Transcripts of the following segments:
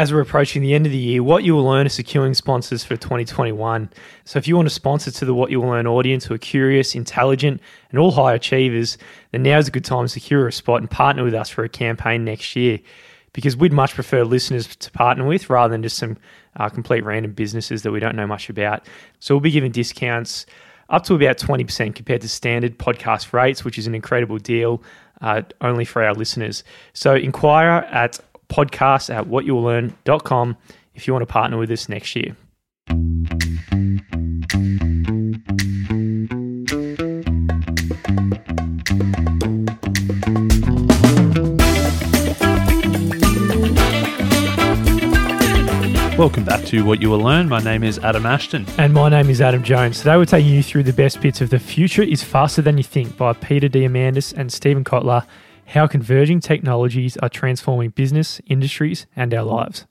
as we're approaching the end of the year, what you will learn is securing sponsors for 2021. So if you want to sponsor to the What You Will Learn audience who are curious, intelligent, and all high achievers, then now is a good time to secure a spot and partner with us for a campaign next year. Because we'd much prefer listeners to partner with rather than just some uh, complete random businesses that we don't know much about. So we'll be giving discounts up to about 20% compared to standard podcast rates, which is an incredible deal uh, only for our listeners. So inquire at podcast at whatyoulearn.com if you want to partner with us next year. Welcome back to What You Will Learn. My name is Adam Ashton. And my name is Adam Jones. Today we're taking you through the best bits of The Future is Faster Than You Think by Peter Diamandis and Steven Kotler how converging technologies are transforming business, industries, and our lives.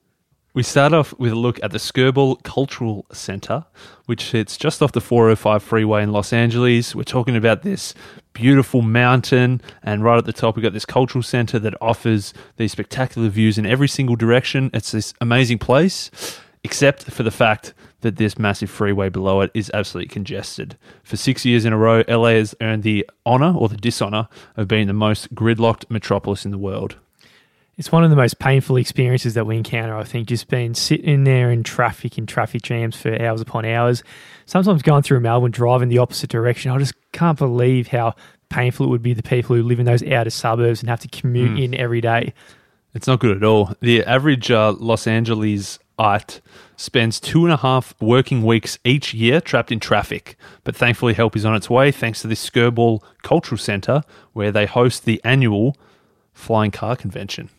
We start off with a look at the Skirball Cultural Center, which sits just off the 405 freeway in Los Angeles. We're talking about this beautiful mountain, and right at the top, we've got this cultural center that offers these spectacular views in every single direction. It's this amazing place, except for the fact that this massive freeway below it is absolutely congested. For six years in a row, LA has earned the honor or the dishonor of being the most gridlocked metropolis in the world. It's one of the most painful experiences that we encounter, I think, just being sitting there in traffic, in traffic jams for hours upon hours. Sometimes going through Melbourne, driving the opposite direction. I just can't believe how painful it would be the people who live in those outer suburbs and have to commute mm. in every day. It's not good at all. The average uh, Los Angeles ite spends two and a half working weeks each year trapped in traffic. But thankfully, help is on its way thanks to this Skirball Cultural Centre, where they host the annual Flying Car Convention.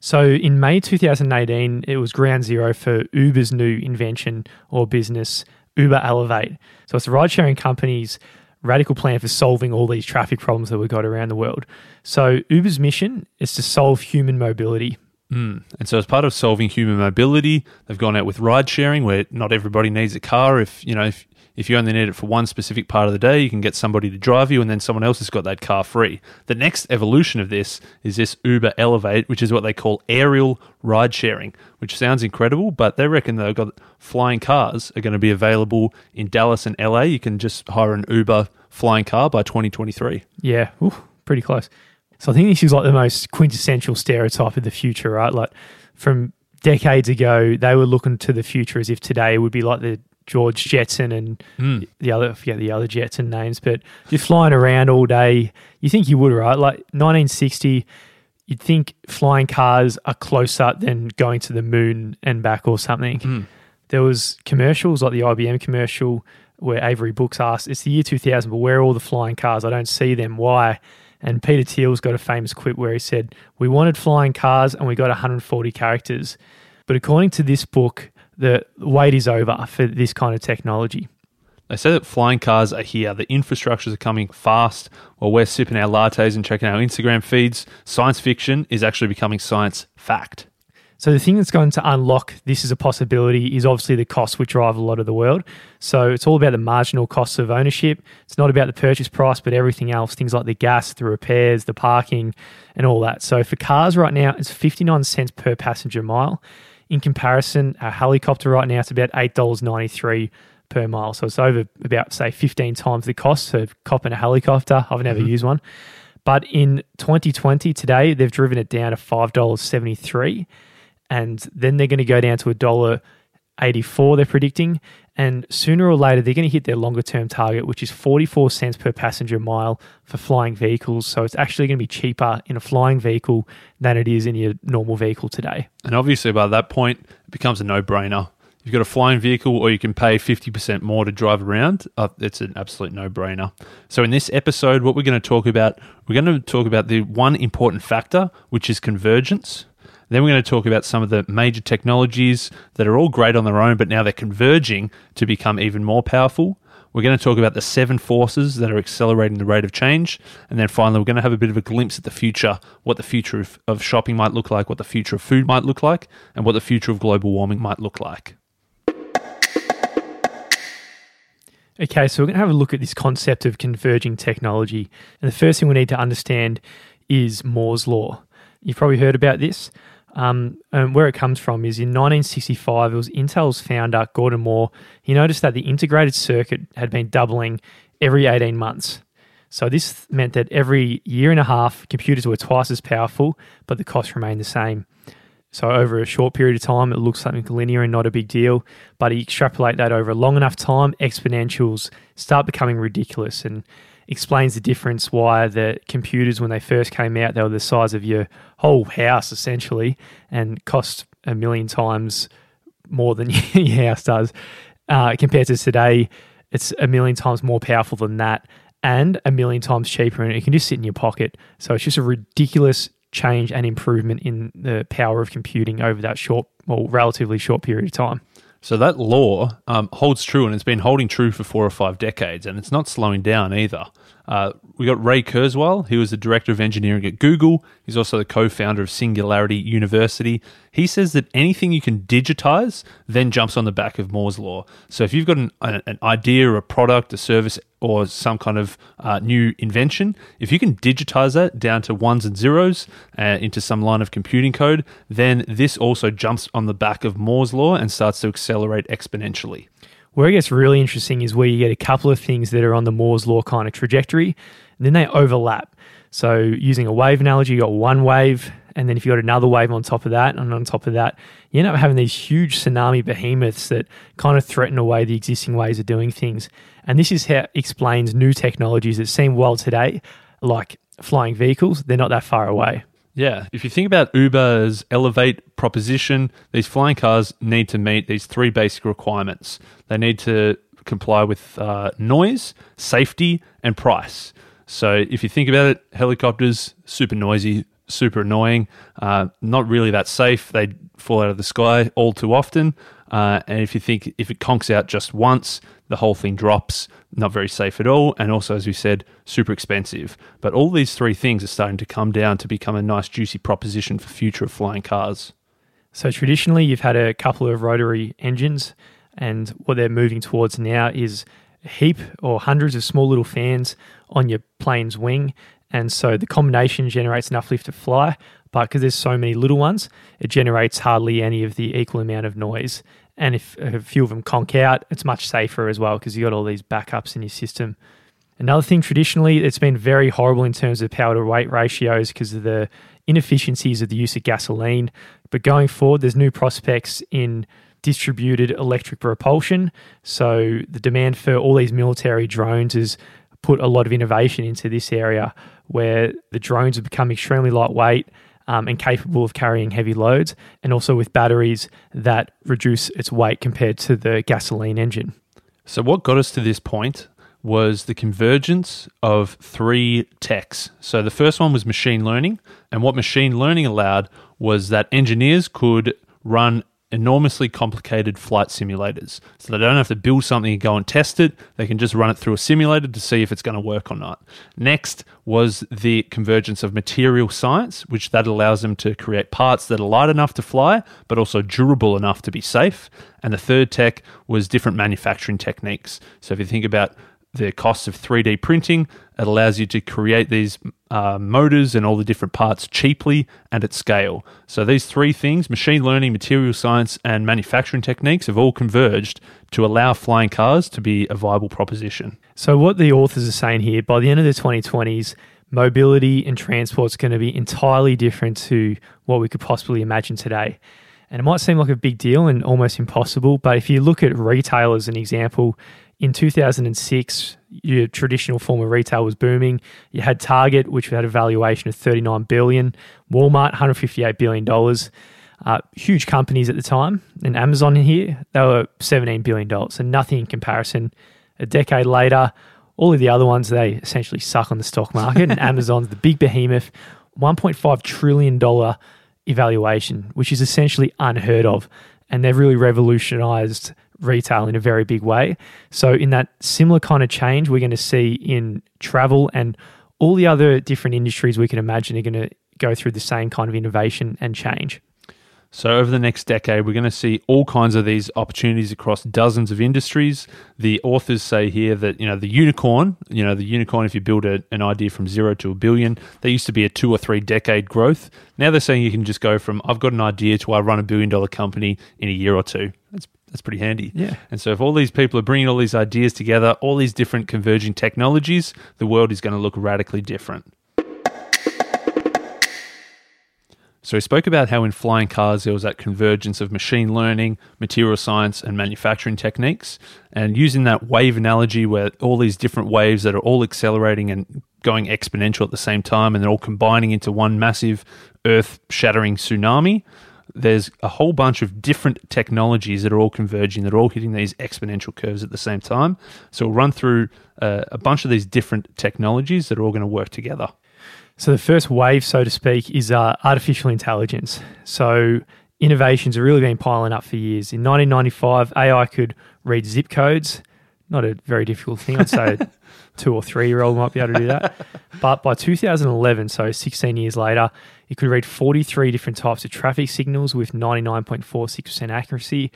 So in May 2018, it was ground zero for Uber's new invention or business, Uber Elevate. So it's a ride sharing company's radical plan for solving all these traffic problems that we've got around the world. So Uber's mission is to solve human mobility Mm. And so, as part of solving human mobility, they've gone out with ride sharing, where not everybody needs a car. If you know, if if you only need it for one specific part of the day, you can get somebody to drive you, and then someone else has got that car free. The next evolution of this is this Uber Elevate, which is what they call aerial ride sharing, which sounds incredible, but they reckon they've got flying cars are going to be available in Dallas and LA. You can just hire an Uber flying car by 2023. Yeah, Ooh, pretty close. So I think this is like the most quintessential stereotype of the future, right? Like from decades ago, they were looking to the future as if today would be like the George Jetson and mm. the other, I forget the other Jetson names, but you're flying around all day. You think you would, right? Like 1960, you'd think flying cars are closer than going to the moon and back or something. Mm. There was commercials like the IBM commercial where Avery Brooks asked, "It's the year 2000, but where are all the flying cars? I don't see them. Why?" And Peter Thiel's got a famous quip where he said, We wanted flying cars and we got 140 characters. But according to this book, the wait is over for this kind of technology. They say that flying cars are here. The infrastructures are coming fast while we're sipping our lattes and checking our Instagram feeds. Science fiction is actually becoming science fact. So the thing that's going to unlock this as a possibility is obviously the costs which drive a lot of the world. So it's all about the marginal costs of ownership. It's not about the purchase price, but everything else, things like the gas, the repairs, the parking, and all that. So for cars right now, it's 59 cents per passenger mile. In comparison, a helicopter right now is about $8.93 per mile. So it's over about, say, 15 times the cost of copping a helicopter. I've never mm-hmm. used one. But in 2020, today, they've driven it down to $5.73 and then they're going to go down to a dollar 84 they're predicting and sooner or later they're going to hit their longer term target which is 44 cents per passenger mile for flying vehicles. So it's actually going to be cheaper in a flying vehicle than it is in your normal vehicle today. And obviously by that point it becomes a no-brainer. You've got a flying vehicle or you can pay 50% more to drive around uh, it's an absolute no-brainer. So in this episode what we're going to talk about we're going to talk about the one important factor which is convergence then we're going to talk about some of the major technologies that are all great on their own, but now they're converging to become even more powerful. We're going to talk about the seven forces that are accelerating the rate of change. And then finally, we're going to have a bit of a glimpse at the future what the future of, of shopping might look like, what the future of food might look like, and what the future of global warming might look like. Okay, so we're going to have a look at this concept of converging technology. And the first thing we need to understand is Moore's Law. You've probably heard about this. Um, and where it comes from is in 1965, it was Intel's founder, Gordon Moore. He noticed that the integrated circuit had been doubling every 18 months. So this meant that every year and a half, computers were twice as powerful, but the cost remained the same. So over a short period of time, it looks something linear and not a big deal. But you extrapolate that over a long enough time, exponentials start becoming ridiculous and explains the difference why the computers, when they first came out, they were the size of your whole house essentially and cost a million times more than your house does. Uh, compared to today, it's a million times more powerful than that and a million times cheaper and it can just sit in your pocket. So it's just a ridiculous change and improvement in the power of computing over that short, well, relatively short period of time. So that law um, holds true, and it's been holding true for four or five decades, and it's not slowing down either. Uh, we got Ray Kurzweil. He was the director of engineering at Google. He's also the co-founder of Singularity University. He says that anything you can digitize then jumps on the back of Moore's law. So if you've got an, an idea, or a product, a service, or some kind of uh, new invention, if you can digitize that down to ones and zeros uh, into some line of computing code, then this also jumps on the back of Moore's law and starts to accelerate exponentially. Where it gets really interesting is where you get a couple of things that are on the Moore's law kind of trajectory, and then they overlap. So, using a wave analogy, you got one wave, and then if you got another wave on top of that, and on top of that, you end up having these huge tsunami behemoths that kind of threaten away the existing ways of doing things. And this is how explains new technologies that seem wild today, like flying vehicles. They're not that far away. Yeah. If you think about Uber's Elevate proposition, these flying cars need to meet these three basic requirements. They need to comply with uh, noise, safety, and price. So if you think about it, helicopters, super noisy, super annoying, uh, not really that safe. They fall out of the sky all too often. Uh, and if you think if it conks out just once, the whole thing drops, not very safe at all, and also, as we said, super expensive. But all these three things are starting to come down to become a nice, juicy proposition for future of flying cars. So traditionally, you've had a couple of rotary engines, and what they're moving towards now is a heap or hundreds of small little fans on your plane's wing. And so the combination generates enough lift to fly, but because there's so many little ones, it generates hardly any of the equal amount of noise. And if a few of them conk out, it's much safer as well because you've got all these backups in your system. Another thing, traditionally, it's been very horrible in terms of power to weight ratios because of the inefficiencies of the use of gasoline. But going forward, there's new prospects in distributed electric propulsion. So the demand for all these military drones has put a lot of innovation into this area where the drones have become extremely lightweight um, and capable of carrying heavy loads, and also with batteries that reduce its weight compared to the gasoline engine. So, what got us to this point was the convergence of three techs. So, the first one was machine learning, and what machine learning allowed was that engineers could run enormously complicated flight simulators. So they don't have to build something and go and test it. They can just run it through a simulator to see if it's going to work or not. Next was the convergence of material science, which that allows them to create parts that are light enough to fly, but also durable enough to be safe. And the third tech was different manufacturing techniques. So if you think about the costs of 3D printing. It allows you to create these uh, motors and all the different parts cheaply and at scale. So, these three things machine learning, material science, and manufacturing techniques have all converged to allow flying cars to be a viable proposition. So, what the authors are saying here by the end of the 2020s, mobility and transport is going to be entirely different to what we could possibly imagine today. And it might seem like a big deal and almost impossible, but if you look at retail as an example, in 2006, your traditional form of retail was booming. You had Target, which had a valuation of 39 billion, Walmart, 158 billion dollars. Uh, huge companies at the time, and Amazon here, they were 17 billion dollars, so nothing in comparison. A decade later, all of the other ones they essentially suck on the stock market, and Amazon's the big behemoth, 1.5 trillion dollar evaluation, which is essentially unheard of, and they've really revolutionized retail in a very big way. So, in that similar kind of change, we're going to see in travel and all the other different industries we can imagine are going to go through the same kind of innovation and change. So, over the next decade, we're going to see all kinds of these opportunities across dozens of industries. The authors say here that, you know, the unicorn, you know, the unicorn, if you build a, an idea from zero to a billion, that used to be a two or three decade growth. Now they're saying you can just go from, I've got an idea to I run a billion dollar company in a year or two. That's, that's pretty handy. Yeah. And so, if all these people are bringing all these ideas together, all these different converging technologies, the world is going to look radically different. So he spoke about how in flying cars there was that convergence of machine learning, material science, and manufacturing techniques. And using that wave analogy where all these different waves that are all accelerating and going exponential at the same time and they're all combining into one massive earth shattering tsunami, there's a whole bunch of different technologies that are all converging, that are all hitting these exponential curves at the same time. So we'll run through uh, a bunch of these different technologies that are all going to work together. So the first wave, so to speak, is uh, artificial intelligence. So innovations have really been piling up for years. In 1995, AI could read zip codes. Not a very difficult thing. I'd say a two or three year old might be able to do that. But by 2011, so 16 years later, it could read 43 different types of traffic signals with 99.46% accuracy.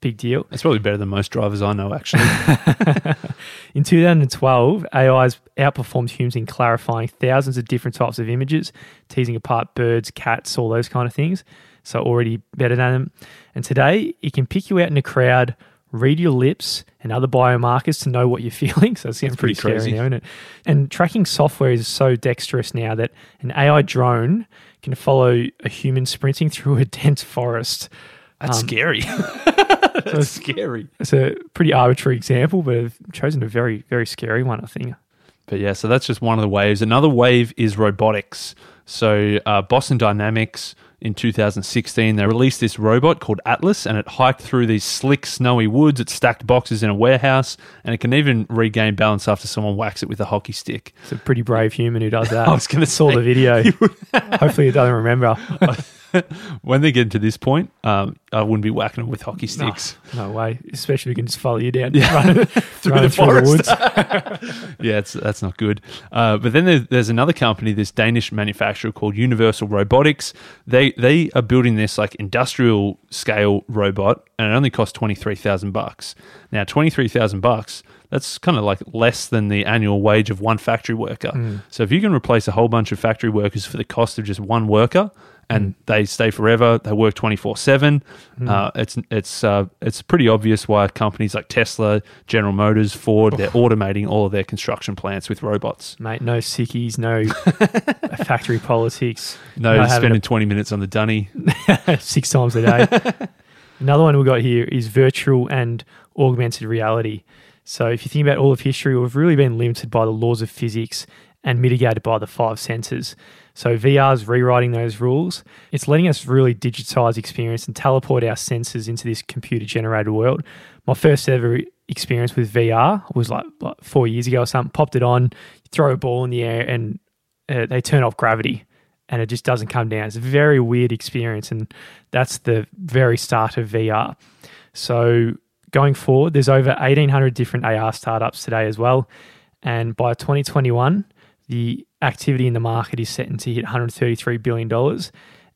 Big deal. It's probably better than most drivers I know, actually. In 2012, AI's outperformed humans in clarifying thousands of different types of images, teasing apart birds, cats, all those kind of things. So already better than them. And today, it can pick you out in a crowd, read your lips and other biomarkers to know what you're feeling. So it's pretty, pretty crazy. scary now, isn't it? And tracking software is so dexterous now that an AI drone can follow a human sprinting through a dense forest. That's Um, scary. That's scary. It's a pretty arbitrary example, but I've chosen a very, very scary one, I think. But yeah, so that's just one of the waves. Another wave is robotics. So uh, Boston Dynamics in 2016, they released this robot called Atlas, and it hiked through these slick, snowy woods. It stacked boxes in a warehouse, and it can even regain balance after someone whacks it with a hockey stick. It's a pretty brave human who does that. I was going to saw the video. Hopefully, it doesn't remember. when they get to this point, um, I wouldn't be whacking them with hockey sticks. No way. Especially if we can just follow you down running, Through the forest. woods. yeah, it's, that's not good. Uh, but then there, there's another company, this Danish manufacturer called Universal Robotics. They they are building this like industrial scale robot, and it only costs twenty three thousand bucks. Now, twenty three thousand bucks. That's kind of like less than the annual wage of one factory worker. So if you can replace a whole bunch of factory workers for the cost of just one worker, and they stay forever, they work twenty four seven. Uh, It's it's uh, it's pretty obvious why companies like Tesla, General Motors, Ford, they're automating all of their construction plants with robots. Mate, no sickies, no factory politics. No, having spending twenty minutes on the dunny. six times a day. Another one we got here is virtual and augmented reality. So if you think about all of history, we've really been limited by the laws of physics and mitigated by the five senses. So VR is rewriting those rules. It's letting us really digitize experience and teleport our senses into this computer generated world. My first ever experience with VR was like, like four years ago or something. Popped it on, throw a ball in the air, and uh, they turn off gravity and it just doesn't come down. It's a very weird experience, and that's the very start of VR. So going forward, there's over 1,800 different AR startups today as well, and by 2021, the activity in the market is set to hit 133 billion dollars,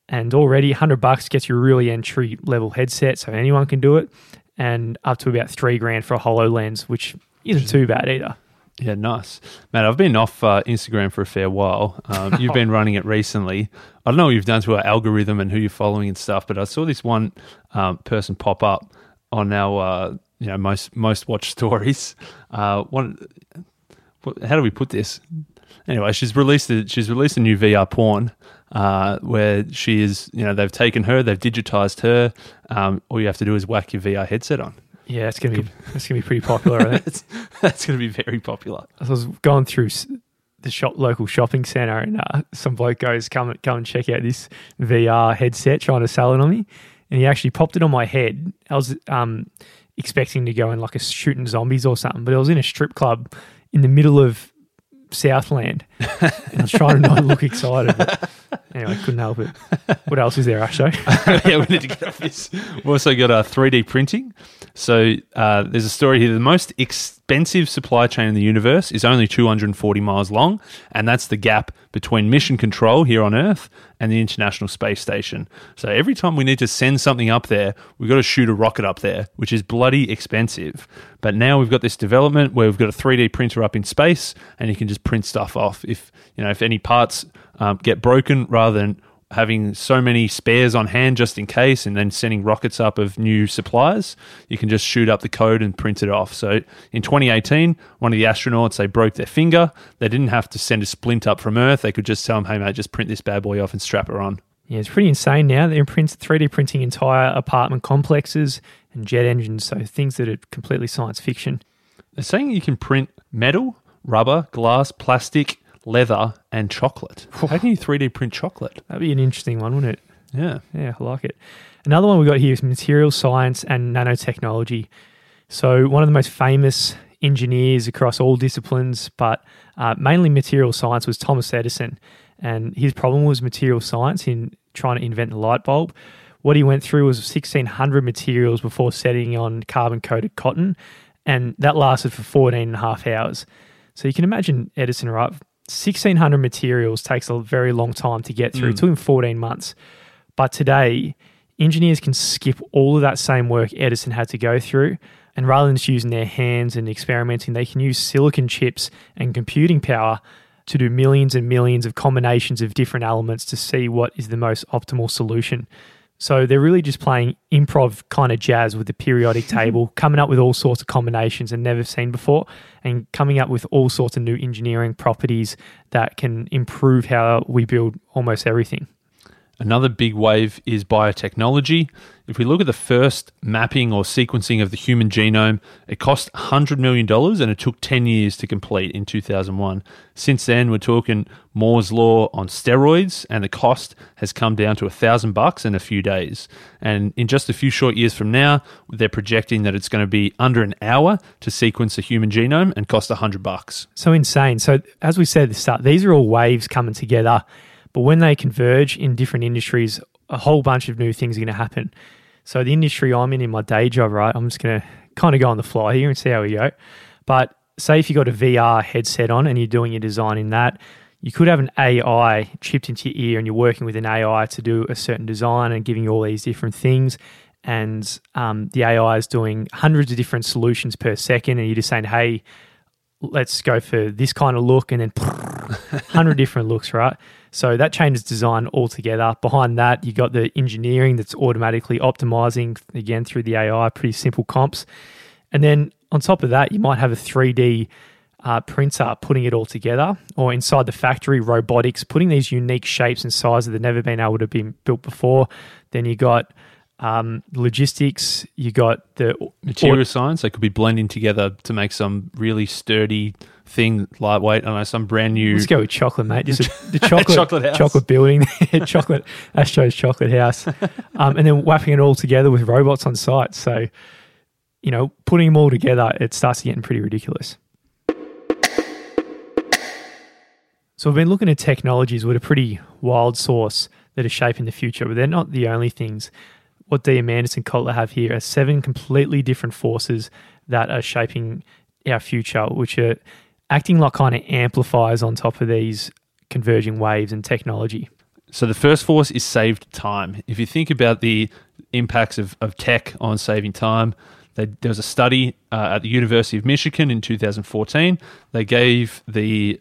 and already 100 bucks gets you a really entry level headset, so anyone can do it, and up to about three grand for a Hololens, which isn't too bad either. Yeah, nice, Matt. I've been off uh, Instagram for a fair while. Um, you've been running it recently. I don't know what you've done to our algorithm and who you're following and stuff, but I saw this one um, person pop up on our uh, you know most most watched stories. Uh, one, how do we put this? Anyway, she's released a, she's released a new VR porn uh, where she is you know they've taken her, they've digitized her. Um, all you have to do is whack your VR headset on. Yeah, it's gonna be it's gonna be pretty popular. I think. That's, that's going to be very popular. I was going through the shop local shopping center, and uh, some bloke goes, "Come, come and check out this VR headset," trying to sell it on me, and he actually popped it on my head. I was um, expecting to go in like a shooting zombies or something, but I was in a strip club in the middle of Southland, and I was trying to not look excited. But anyway, couldn't help it. What else is there, Asho? yeah, we need to get off this. We've also got uh, 3D printing. So uh, there's a story here. The most expensive supply chain in the universe is only 240 miles long, and that's the gap between mission control here on Earth and the International Space Station. So every time we need to send something up there, we've got to shoot a rocket up there, which is bloody expensive. But now we've got this development where we've got a 3D printer up in space, and you can just print stuff off. If you know if any parts um, get broken, rather than having so many spares on hand just in case and then sending rockets up of new supplies you can just shoot up the code and print it off. So in 2018, one of the astronauts, they broke their finger. They didn't have to send a splint up from Earth. They could just tell them, hey, mate, just print this bad boy off and strap it on. Yeah, it's pretty insane now. They're print, 3D printing entire apartment complexes and jet engines, so things that are completely science fiction. They're saying you can print metal, rubber, glass, plastic, leather, and chocolate. How can you 3D print chocolate? That'd be an interesting one, wouldn't it? Yeah. Yeah, I like it. Another one we got here is material science and nanotechnology. So, one of the most famous engineers across all disciplines, but uh, mainly material science, was Thomas Edison. And his problem was material science in trying to invent the light bulb. What he went through was 1,600 materials before setting on carbon coated cotton, and that lasted for 14 and a half hours. So, you can imagine Edison, right? 1600 materials takes a very long time to get through. It mm. took him 14 months. But today, engineers can skip all of that same work Edison had to go through. And rather than just using their hands and experimenting, they can use silicon chips and computing power to do millions and millions of combinations of different elements to see what is the most optimal solution. So they're really just playing improv kind of jazz with the periodic mm-hmm. table, coming up with all sorts of combinations and never seen before, and coming up with all sorts of new engineering properties that can improve how we build almost everything. Another big wave is biotechnology. If we look at the first mapping or sequencing of the human genome, it cost $100 million and it took 10 years to complete in 2001. Since then, we're talking Moore's Law on steroids, and the cost has come down to a thousand bucks in a few days. And in just a few short years from now, they're projecting that it's going to be under an hour to sequence a human genome and cost 100 bucks. So insane. So, as we said at the start, these are all waves coming together. But when they converge in different industries, a whole bunch of new things are going to happen. So the industry I'm in in my day job, right? I'm just going to kind of go on the fly here and see how we go. But say if you got a VR headset on and you're doing your design in that, you could have an AI chipped into your ear and you're working with an AI to do a certain design and giving you all these different things. And um, the AI is doing hundreds of different solutions per second, and you're just saying, "Hey, let's go for this kind of look," and then hundred different looks, right? So that changes design altogether. Behind that, you got the engineering that's automatically optimizing again through the AI, pretty simple comps. And then on top of that, you might have a 3D uh, printer putting it all together, or inside the factory, robotics putting these unique shapes and sizes that have never been able to be built before. Then you got um, logistics, you got the Material science, they could be blending together to make some really sturdy thing, lightweight. I don't know, some brand new. Let's go with chocolate, mate. Just the chocolate, Chocolate house. chocolate building, chocolate Astro's chocolate house, um, and then wrapping it all together with robots on site. So, you know, putting them all together, it starts getting pretty ridiculous. So we've been looking at technologies with a pretty wild source that are shaping the future, but they're not the only things. What Diamandis and Kotler have here are seven completely different forces that are shaping our future, which are acting like kind of amplifiers on top of these converging waves and technology. So the first force is saved time. If you think about the impacts of, of tech on saving time, they, there was a study uh, at the University of Michigan in 2014. They gave the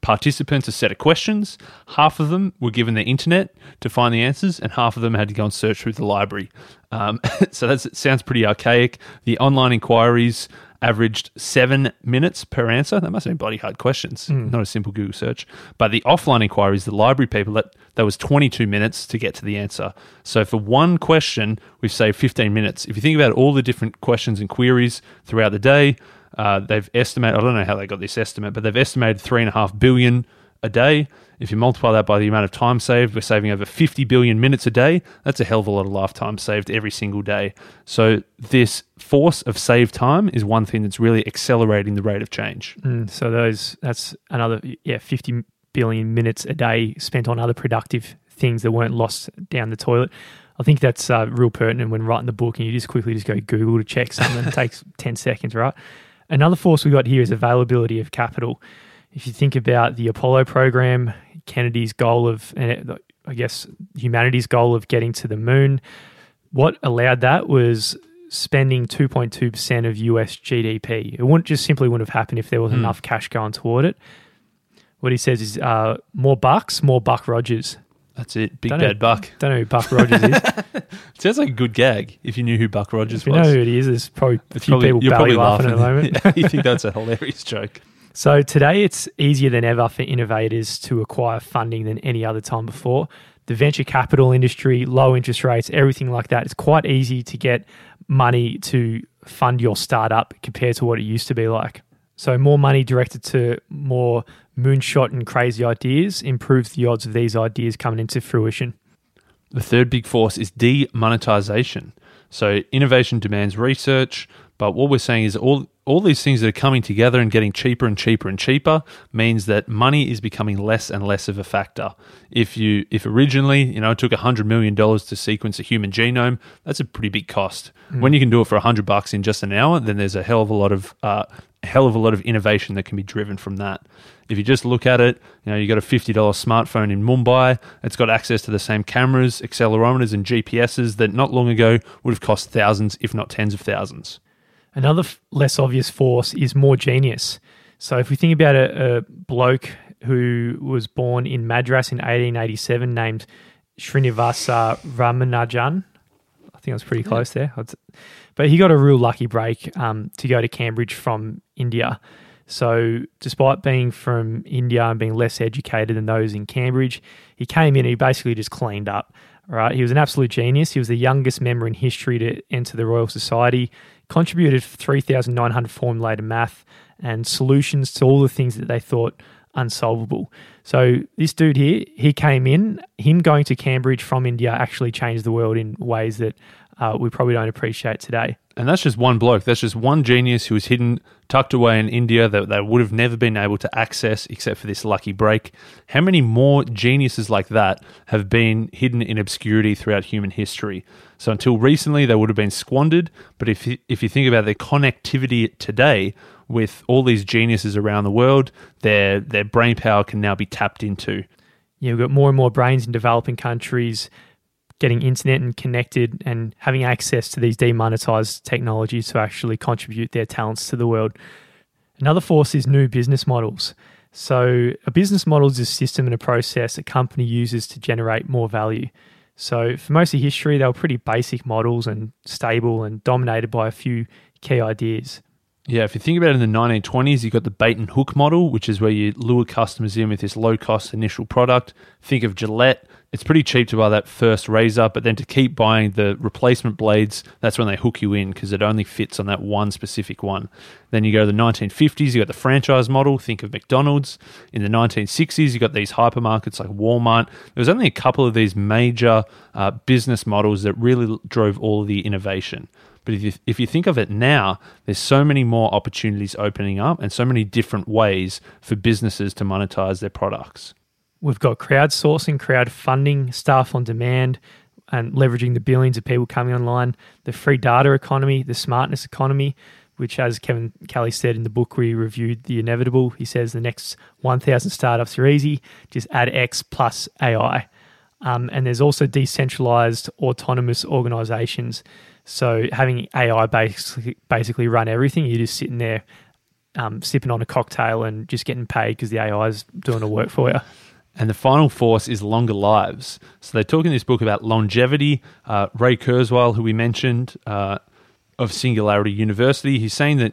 participants a set of questions. Half of them were given the internet to find the answers, and half of them had to go and search through the library. Um, so that sounds pretty archaic. The online inquiries averaged seven minutes per answer. That must have been bloody hard questions, not a simple Google search. But the offline inquiries, the library people, that, that was 22 minutes to get to the answer. So for one question, we've saved 15 minutes. If you think about all the different questions and queries throughout the day, uh, they've estimated, I don't know how they got this estimate, but they've estimated three and a half billion a day. If you multiply that by the amount of time saved, we're saving over 50 billion minutes a day. That's a hell of a lot of lifetime saved every single day. So, this force of saved time is one thing that's really accelerating the rate of change. Mm, so those that's another yeah 50 billion minutes a day spent on other productive things that weren't lost down the toilet. I think that's uh, real pertinent when writing the book and you just quickly just go Google to check something. it takes 10 seconds, right? Another force we got here is availability of capital. If you think about the Apollo program, Kennedy's goal of, I guess, humanity's goal of getting to the moon, what allowed that was spending 2.2% of US GDP. It wouldn't just simply wouldn't have happened if there was mm. enough cash going toward it. What he says is uh, more bucks, more Buck Rogers. That's it. Big don't bad know, Buck. Don't know who Buck Rogers is. Sounds like a good gag if you knew who Buck Rogers if you was. know who it is, there's probably a few probably, people you're belly laughing, laughing at the moment. you think that's a hilarious joke. So today it's easier than ever for innovators to acquire funding than any other time before. The venture capital industry, low interest rates, everything like that. It's quite easy to get money to fund your startup compared to what it used to be like. So more money directed to more moonshot and crazy ideas improves the odds of these ideas coming into fruition. The third big force is demonetization. So innovation demands research, but what we're saying is all all these things that are coming together and getting cheaper and cheaper and cheaper means that money is becoming less and less of a factor. If you if originally, you know, it took hundred million dollars to sequence a human genome, that's a pretty big cost. Mm. When you can do it for hundred bucks in just an hour, then there's a hell of a lot of uh, hell of a lot of innovation that can be driven from that. If you just look at it, you know, you got a $50 smartphone in Mumbai. It's got access to the same cameras, accelerometers, and GPSs that not long ago would have cost thousands, if not tens of thousands. Another f- less obvious force is more genius. So if we think about a, a bloke who was born in Madras in 1887 named Srinivasa Ramanujan, think I was pretty close there. But he got a real lucky break um, to go to Cambridge from India. So, despite being from India and being less educated than those in Cambridge, he came in and he basically just cleaned up. Right, he was an absolute genius. He was the youngest member in history to enter the Royal Society contributed 3,900 formulated math and solutions to all the things that they thought unsolvable. So this dude here, he came in, him going to Cambridge from India actually changed the world in ways that uh, we probably don't appreciate today. And that's just one bloke. That's just one genius who was hidden, tucked away in India that they would have never been able to access except for this lucky break. How many more geniuses like that have been hidden in obscurity throughout human history? So until recently, they would have been squandered. But if you, if you think about their connectivity today with all these geniuses around the world, their their brain power can now be tapped into. Yeah, we've got more and more brains in developing countries getting internet and connected and having access to these demonetized technologies to actually contribute their talents to the world. Another force is new business models. So, a business model is a system and a process a company uses to generate more value. So, for most of history, they were pretty basic models and stable and dominated by a few key ideas. Yeah, if you think about it in the 1920s, you've got the bait and hook model, which is where you lure customers in with this low cost initial product. Think of Gillette it's pretty cheap to buy that first razor, but then to keep buying the replacement blades, that's when they hook you in because it only fits on that one specific one. Then you go to the 1950s, you got the franchise model, think of McDonald's. In the 1960s, you got these hypermarkets like Walmart. There was only a couple of these major uh, business models that really drove all of the innovation. But if you, if you think of it now, there's so many more opportunities opening up and so many different ways for businesses to monetize their products. We've got crowdsourcing, crowdfunding, staff on demand, and leveraging the billions of people coming online, the free data economy, the smartness economy, which, as Kevin Kelly said in the book we reviewed, The Inevitable, he says the next 1,000 startups are easy, just add X plus AI. Um, and there's also decentralized autonomous organizations. So having AI basically, basically run everything, you're just sitting there um, sipping on a cocktail and just getting paid because the AI is doing the work for you. And the final force is longer lives. So they talk in this book about longevity. Uh, Ray Kurzweil, who we mentioned uh, of Singularity University, he's saying that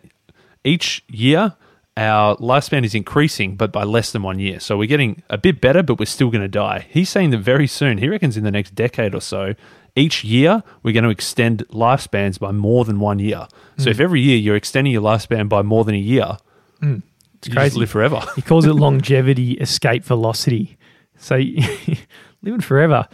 each year our lifespan is increasing, but by less than one year. So we're getting a bit better, but we're still going to die. He's saying that very soon, he reckons in the next decade or so, each year we're going to extend lifespans by more than one year. So mm. if every year you're extending your lifespan by more than a year, mm. It's crazy. live forever. he calls it longevity escape velocity. So living forever.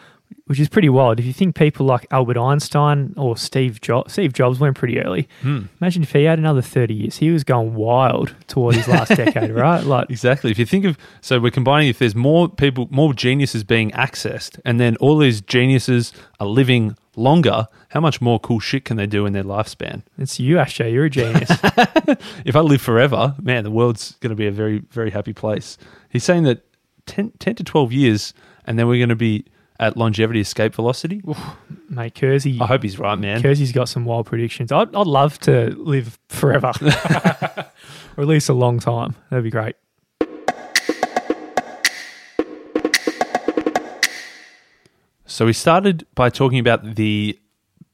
which is pretty wild. If you think people like Albert Einstein or Steve Jobs, Steve Jobs went pretty early. Hmm. Imagine if he had another 30 years. He was going wild toward his last decade, right? Like, Exactly. If you think of so, we're combining if there's more people, more geniuses being accessed, and then all these geniuses are living longer. How much more cool shit can they do in their lifespan? it's you, Ashtray. You're a genius. If I live forever, man, the world's going to be a very, very happy place. He's saying that 10, 10 to 12 years, and then we're going to be at longevity escape velocity. Mate, Kersey. I hope he's right, man. Kersey's got some wild predictions. I'd, I'd love to live forever, or at least a long time. That'd be great. So we started by talking about the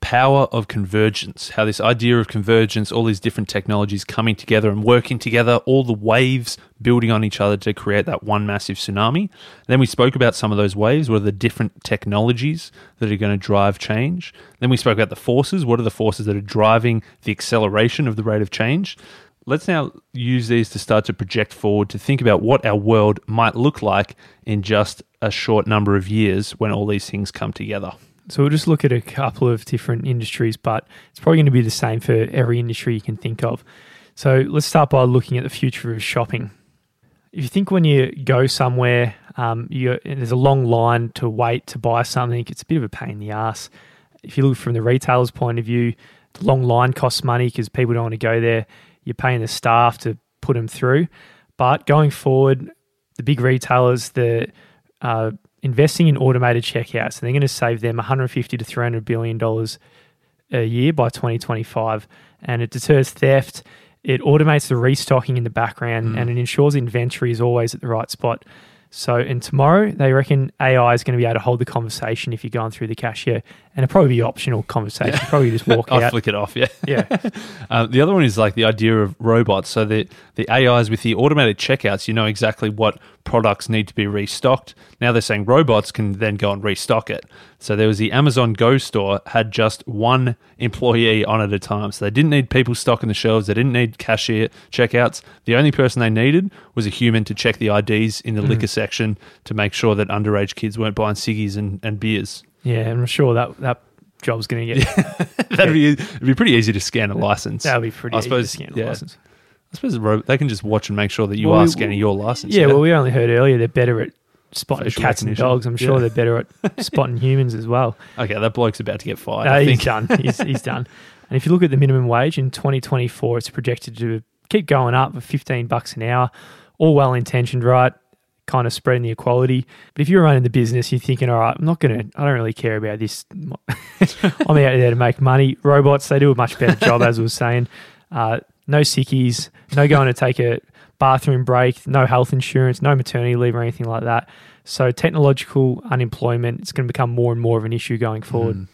power of convergence, how this idea of convergence, all these different technologies coming together and working together, all the waves building on each other to create that one massive tsunami. Then we spoke about some of those waves, what are the different technologies that are going to drive change. Then we spoke about the forces, what are the forces that are driving the acceleration of the rate of change. Let's now use these to start to project forward to think about what our world might look like in just a short number of years when all these things come together. So we'll just look at a couple of different industries, but it's probably going to be the same for every industry you can think of. So let's start by looking at the future of shopping. If you think when you go somewhere, um, there's a long line to wait to buy something, it's a bit of a pain in the ass. If you look from the retailer's point of view, the long line costs money because people don't want to go there. You're paying the staff to put them through. But going forward, the big retailers, the uh, investing in automated checkouts, and they're going to save them 150 to 300 billion dollars a year by 2025, and it deters theft. It automates the restocking in the background, mm. and it ensures inventory is always at the right spot. So, and tomorrow they reckon AI is going to be able to hold the conversation if you're going through the cashier, and it'll probably be optional conversation. Probably just walk I'll out. flick it off, yeah. Yeah, Uh, the other one is like the idea of robots. So the the AIs with the automated checkouts, you know exactly what products need to be restocked. Now they're saying robots can then go and restock it. So there was the Amazon Go store had just one employee on at a time. So they didn't need people stocking the shelves. They didn't need cashier checkouts. The only person they needed was a human to check the IDs in the liquor section to make sure that underage kids weren't buying ciggies and, and beers. yeah, I'm sure that that job's going to get That'd be it'd be pretty easy to scan a license. That'd be pretty. I easy suppose, to scan yeah. a license. I suppose they can just watch and make sure that you Well, are we- scanning your license. Yeah, well, we only heard earlier they're better at spotting Facial cats and dogs. I'm sure Yeah. they're better at spotting humans as well. okay, that bloke's about to get fired. No, I he's done. He's, he's done. And if you look at the minimum wage in 2024, it's projected to keep going up for 15 bucks an hour. All well intentioned, right? Kind of spreading the equality. But if you're running the business, you're thinking, all right, I'm not going to, I don't really care about this. I'm out there to make money. Robots, they do a much better job, as I was saying. Uh, no sickies, no going to take a bathroom break, no health insurance, no maternity leave or anything like that. So technological unemployment, it's going to become more and more of an issue going forward.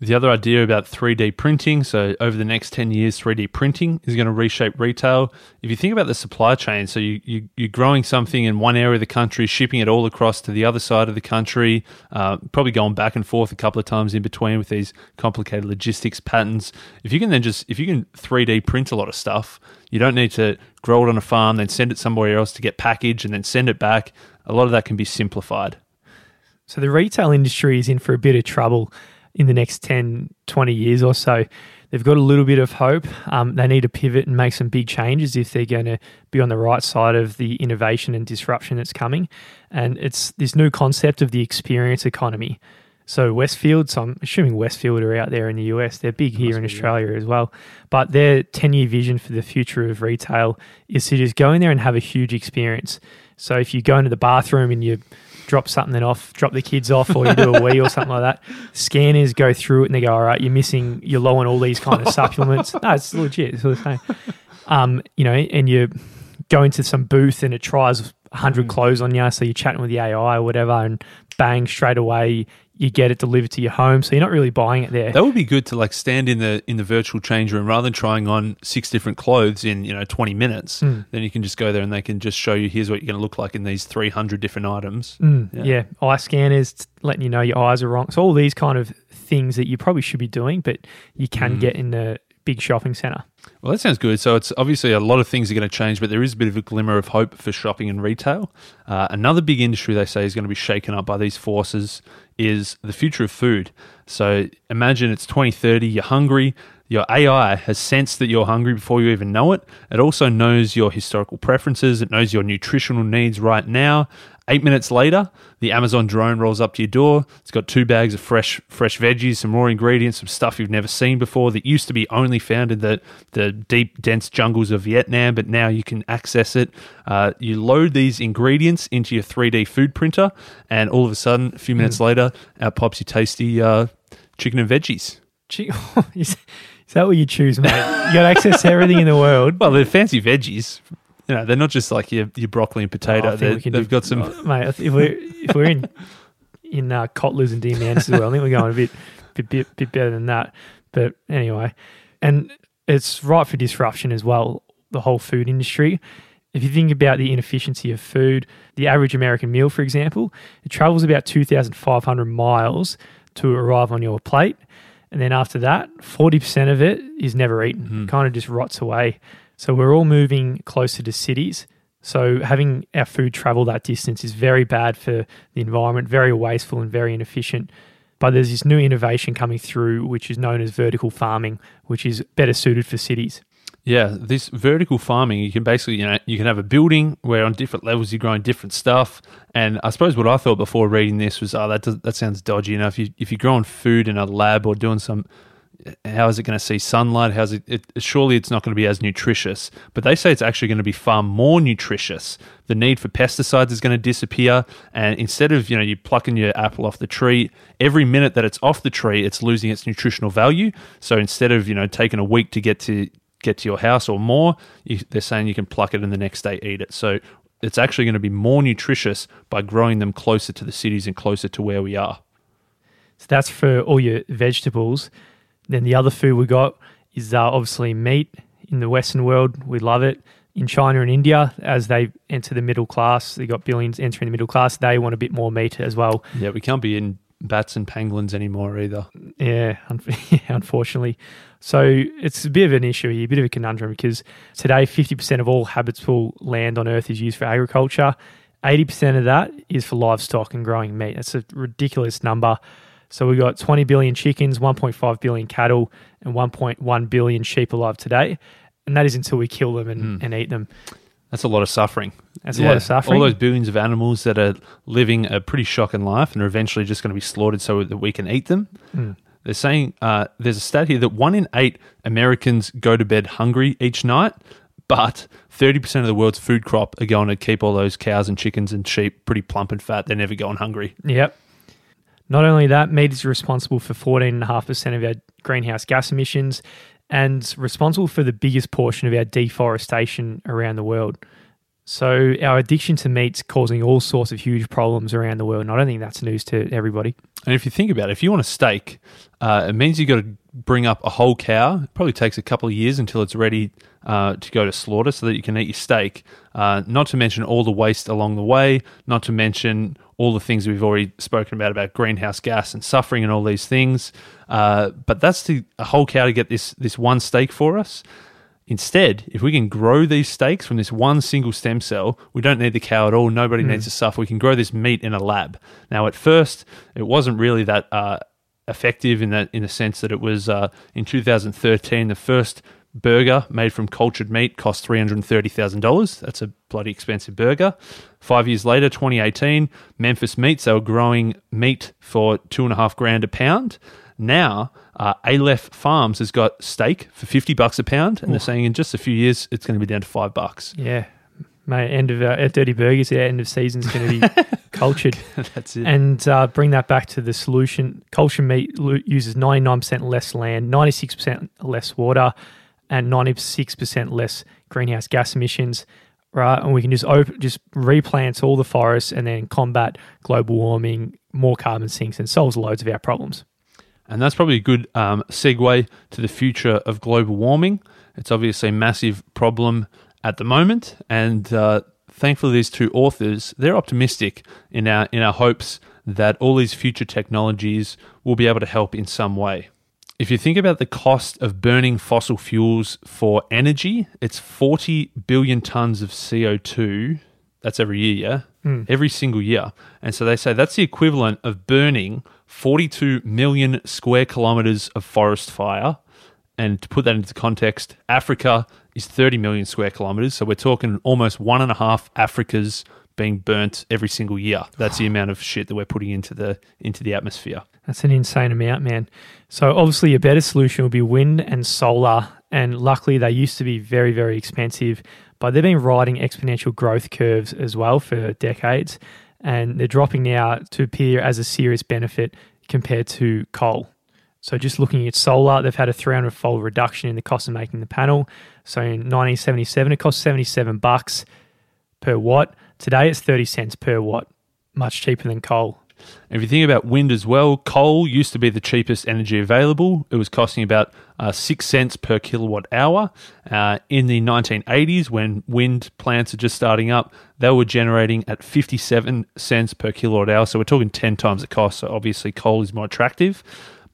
The other idea about 3D printing, so over the next 10 years, 3D printing is going to reshape retail. If you think about the supply chain, so you, you, you're growing something in one area of the country, shipping it all across to the other side of the country, uh, probably going back and forth a couple of times in between with these complicated logistics patterns. If you can then just, if you can 3D print a lot of stuff, you don't need to grow it on a farm, then send it somewhere else to get packaged and then send it back. A lot of that can be simplified. So the retail industry is in for a bit of trouble in the next 10, 20 years or so. They've got a little bit of hope. Um, they need to pivot and make some big changes if they're going to be on the right side of the innovation and disruption that's coming. And it's this new concept of the experience economy. So Westfield, so I'm assuming Westfield are out there in the US. They're big here in Must be, yeah. Australia as well. But their 10 year vision for the future of retail is to just go in there and have a huge experience. So if you go into the bathroom and you drop something off, drop the kids off, or you do a wee or something like that, scanners go through it and they go, all right, you're missing, you're low on all these kind of supplements. No, it's legit. It's all the same. Um, you know, and you go into some booth and it tries 100 clothes on you. So you're chatting with the AI or whatever, and bang, straight away, you get it delivered to your home. So you're not really buying it there. That would be good to like stand in the in the virtual change room rather than trying on six different clothes in you know twenty minutes. Mm. Then you can just go there and they can just show you here's what you're going to look like in these three hundred different items. Mm, Yeah. yeah. eye scanners letting you know your eyes are wrong. So all these kind of things that you probably should be doing, but you can Mm. get in the big shopping centre. Well, that sounds good. So it's obviously a lot of things are going to change, but there is a bit of a glimmer of hope for shopping and retail. Uh, another big industry they say is going to be shaken up by these forces is the future of food. So imagine it's 2030, you're hungry, your AI has sensed that you're hungry before you even know it. It also knows your historical preferences, it knows your nutritional needs right now. Eight minutes later, the Amazon drone rolls up to your door. It's got two bags of fresh fresh veggies, some raw ingredients, some stuff you've never seen before that used to be only found in the, the deep, dense jungles of Vietnam, but now you can access it. Uh, you load these ingredients into your 3D food printer, and all of a sudden, a few minutes mm. later, out pops your tasty uh, chicken and veggies. is, is that what you choose, mate? You got access to everything in the world. Well, they're fancy veggies. You know, they're not just like your, your broccoli and potato. Oh, they've do, got some. Mate, if we're if we're in in uh, Kotler's and Deer as well, I think we're going a bit, bit bit bit better than that. But anyway, and it's right for disruption as well. The whole food industry. If you think about the inefficiency of food, the average American meal, for example, it travels about 2,500 miles to arrive on your plate. And then after that, 40% of it is never eaten, mm. kind of just rots away. So we're all moving closer to cities. So having our food travel that distance is very bad for the environment, very wasteful and very inefficient. But there's this new innovation coming through, which is known as vertical farming, which is better suited for cities. Yeah, this vertical farming, you can basically, you know, you can have a building where on different levels you're growing different stuff. And I suppose what I thought before reading this was, oh, that does, that sounds dodgy. You know, if you if you're growing food in a lab or doing some how is it going to see sunlight? How's it, it, Surely it's not going to be as nutritious. But they say it's actually going to be far more nutritious. The need for pesticides is going to disappear, and instead of you know you plucking your apple off the tree, every minute that it's off the tree, it's losing its nutritional value. So instead of you know taking a week to get to get to your house or more, you, they're saying you can pluck it and the next day eat it. So it's actually going to be more nutritious by growing them closer to the cities and closer to where we are. So that's for all your vegetables. Then the other food we got is uh, obviously meat. In the Western world, we love it. In China and India, as they enter the middle class, they got billions entering the middle class. They want a bit more meat as well. Yeah, we can't be in bats and pangolins anymore either. Yeah, unfortunately. So it's a bit of an issue here, a bit of a conundrum because today 50% of all habitable land on Earth is used for agriculture. 80% of that is for livestock and growing meat. That's a ridiculous number. So we've got 20 billion chickens, 1.5 billion cattle, and 1.1 billion sheep alive today. And that is until we kill them and, mm. and eat them. That's a lot of suffering. That's yeah. a lot of suffering. All those billions of animals that are living a pretty shocking life and are eventually just going to be slaughtered so that we can eat them. Mm. They're saying uh, there's a stat here that one in eight Americans go to bed hungry each night, but 30% of the world's food crop are going to keep all those cows and chickens and sheep pretty plump and fat. They're never going hungry. Yep. Not only that, meat is responsible for 14.5% of our greenhouse gas emissions and responsible for the biggest portion of our deforestation around the world. So our addiction to meat's causing all sorts of huge problems around the world. And I don't think that's news to everybody. And if you think about it, if you want a steak, uh, it means you've got to bring up a whole cow. It probably takes a couple of years until it's ready uh, to go to slaughter so that you can eat your steak. Uh, not to mention all the waste along the way, not to mention all the things we've already spoken about about greenhouse gas and suffering and all these things. Uh, but that's the a whole cow to get this this one steak for us. Instead, if we can grow these steaks from this one single stem cell, we don't need the cow at all. Nobody mm. needs to suffer. We can grow this meat in a lab. Now, at first, it wasn't really that uh, effective in that in the sense that it was uh, in 2013 the first burger made from cultured meat cost $330,000. That's a bloody expensive burger. Five years later, 2018, Memphis Meats, they were growing meat for two and a half grand a pound. Now, uh, Aleph Farms has got steak for 50 bucks a pound, and Ooh. they're saying in just a few years, it's going to be down to five bucks. Yeah. Mate, end of uh, Dirty Burgers, end of season is going to be cultured. That's it. And uh, bring that back to the solution. Cultured meat uses 99% less land, 96% less water, and 96% less greenhouse gas emissions, right? And we can just open, just replant all the forests and then combat global warming, more carbon sinks, and solves loads of our problems. And that's probably a good um, segue to the future of global warming. It's obviously a massive problem at the moment, and uh, thankfully, these two authors they're optimistic in our in our hopes that all these future technologies will be able to help in some way. if you think about the cost of burning fossil fuels for energy, it's 40 billion tons of CO2. That's every year, yeah? Every single year. And so they say that's the equivalent of burning 42 million square kilometers of forest fire. And to put that into context, Africa is 30 million square kilometers. So we're talking almost one and a half Africas being burnt every single year. That's the amount of shit that we're putting into the into the atmosphere. That's an insane amount, man. So obviously, a better solution would be wind and solar. And luckily, they used to be very, very expensive, but they've been riding exponential growth curves as well for decades, and they're dropping now to appear as a serious benefit compared to coal. So just looking at solar, they've had a 300-fold reduction in the cost of making the panel. So in 1977, it cost 77 bucks per watt. Today, it's 30 cents per watt, much cheaper than coal. And if you think about wind as well, coal used to be the cheapest energy available. It was costing about uh, six cents per kilowatt hour. Uh, in the 1980s, when wind plants are just starting up, they were generating at 57 cents per kilowatt hour. So we're talking 10 times the cost. So obviously, coal is more attractive.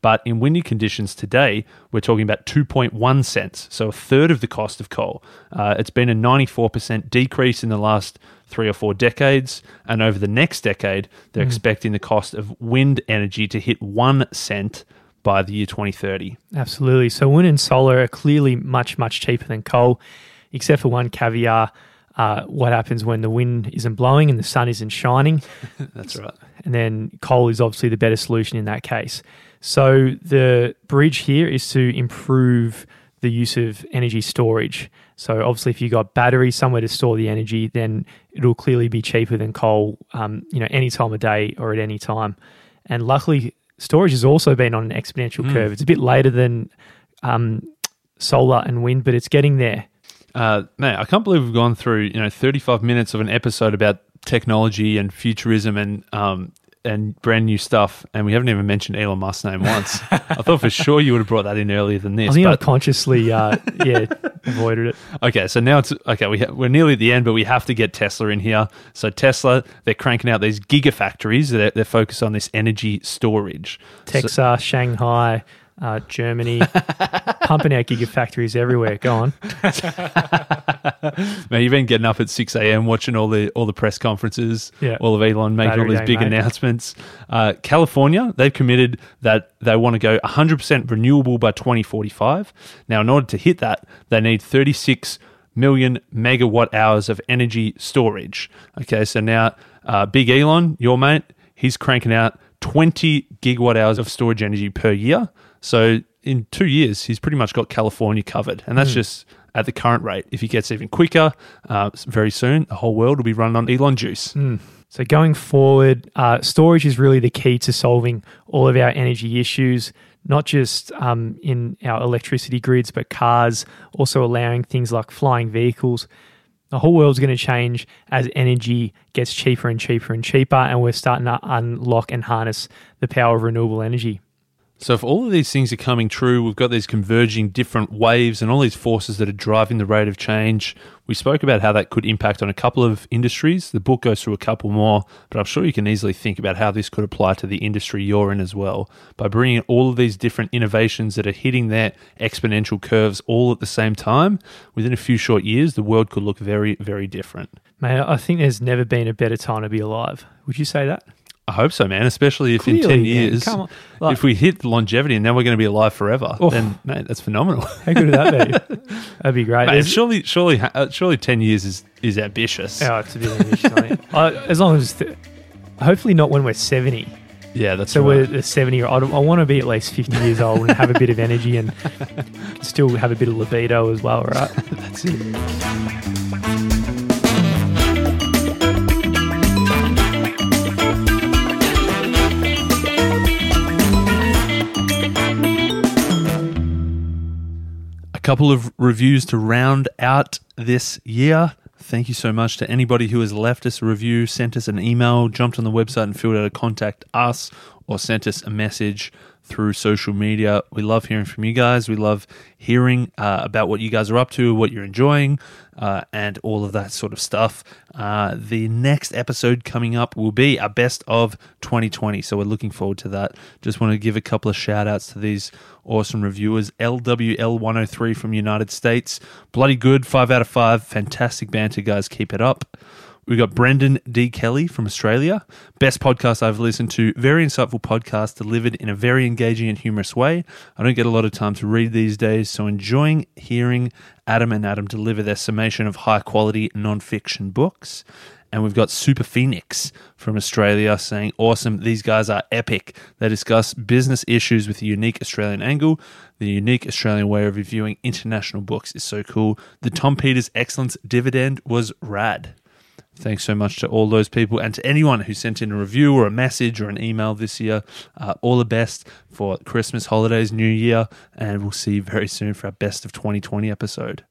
But in windy conditions today, we're talking about 2.1 cents, so a third of the cost of coal. Uh, it's been a 94% decrease in the last three or four decades. And over the next decade, they're expecting the cost of wind energy to hit one cent by the year 2030. Absolutely. So wind and solar are clearly much, much cheaper than coal, except for one caveat. Uh, what happens when the wind isn't blowing and the sun isn't shining? That's right. and then coal is obviously the better solution in that case. So the bridge here is to improve the use of energy storage. So obviously, if you've got batteries somewhere to store the energy, then it'll clearly be cheaper than coal. Um, you know, any time of day or at any time. And luckily, storage has also been on an exponential curve. It's a bit later than um, solar and wind, but it's getting there. Uh, man, I can't believe we've gone through you know 35 minutes of an episode about technology and futurism and um, and brand new stuff, and we haven't even mentioned Elon Musk's name once. I thought for sure you would have brought that in earlier than this. I this. think I consciously, uh, yeah, avoided it. okay, so now it's okay. We ha- we're nearly at the end, but we have to get Tesla in here. So Tesla, they're cranking out these gigafactories. They're, they're focused on this energy storage. So- Texas, Shanghai, uh, Germany, pumping out gigafactories everywhere. Go on. Man, you've been getting up at six a.m. watching all the all the press conferences, Yeah. all of Elon making Battery all these day, big mate. announcements. Uh, California, they've committed that they want to go 100% renewable by 2045. Now, in order to hit that, they need 36 million megawatt hours of energy storage. Okay, so now uh, Big Elon, your mate, he's cranking out 20 gigawatt hours of storage energy per year. So in two years, he's pretty much got California covered, and that's just at the current rate. If he gets even quicker, uh, very soon, the whole world will be running on Elon juice. So going forward, uh, storage is really the key to solving all of our energy issues, not just um, in our electricity grids, but cars, also allowing things like flying vehicles. The whole world's going to change as energy gets cheaper and cheaper and cheaper, and we're starting to unlock and harness the power of renewable energy. So, if all of these things are coming true, we've got these converging different waves and all these forces that are driving the rate of change. We spoke about how that could impact on a couple of industries. The book goes through a couple more, but I'm sure you can easily think about how this could apply to the industry you're in as well. By bringing all of these different innovations that are hitting their exponential curves all at the same time, within a few short years, the world could look very, very different. Mate, I think there's never been a better time to be alive. Would you say that? I hope so, man. Especially if in ten years. Like- if we hit longevity and then we're going to be alive forever, Oh. then mate, that's phenomenal. How good would that be? That'd be great. Mate, surely, surely, uh, surely, ten years is is ambitious. Oh, it's a bit ambitious. I. I, as long as, th- hopefully not when we're 70. Yeah, that's So right. we're the 70 I, I want to be at least 50 years old and have a bit of energy and still have a bit of libido as well, right? That's it. Couple of reviews to round out this year. Thank you so much to anybody who has left us a review, sent us an email, jumped on the website and filled out a contact us, or sent us a message through social media. We love hearing from you guys. We love hearing uh, about what you guys are up to, what you're enjoying, uh, and all of that sort of stuff. Uh, the next episode coming up will be our best of 2020. So we're looking forward to that. Just want to give a couple of shout outs to these awesome reviewers. LWL103 from United States. Bloody good. Five out of five. Fantastic banter, guys. Keep it up. We've got Brendan D. Kelly from Australia. Best podcast I've listened to. Very insightful podcast delivered in a very engaging and humorous way. I don't get a lot of time to read these days, so enjoying hearing Adam and Adam deliver their summation of high quality non-fiction books. And we've got Super Phoenix from Australia saying, Awesome, these guys are epic. They discuss business issues with a unique Australian angle. The unique Australian way of reviewing international books is so cool. The Tom Peters Excellence Dividend was rad. Thanks so much to all those people and to anyone who sent in a review or a message or an email this year. Uh, all the best for Christmas, holidays, New Year, and we'll see you very soon for our best of 2020 episode.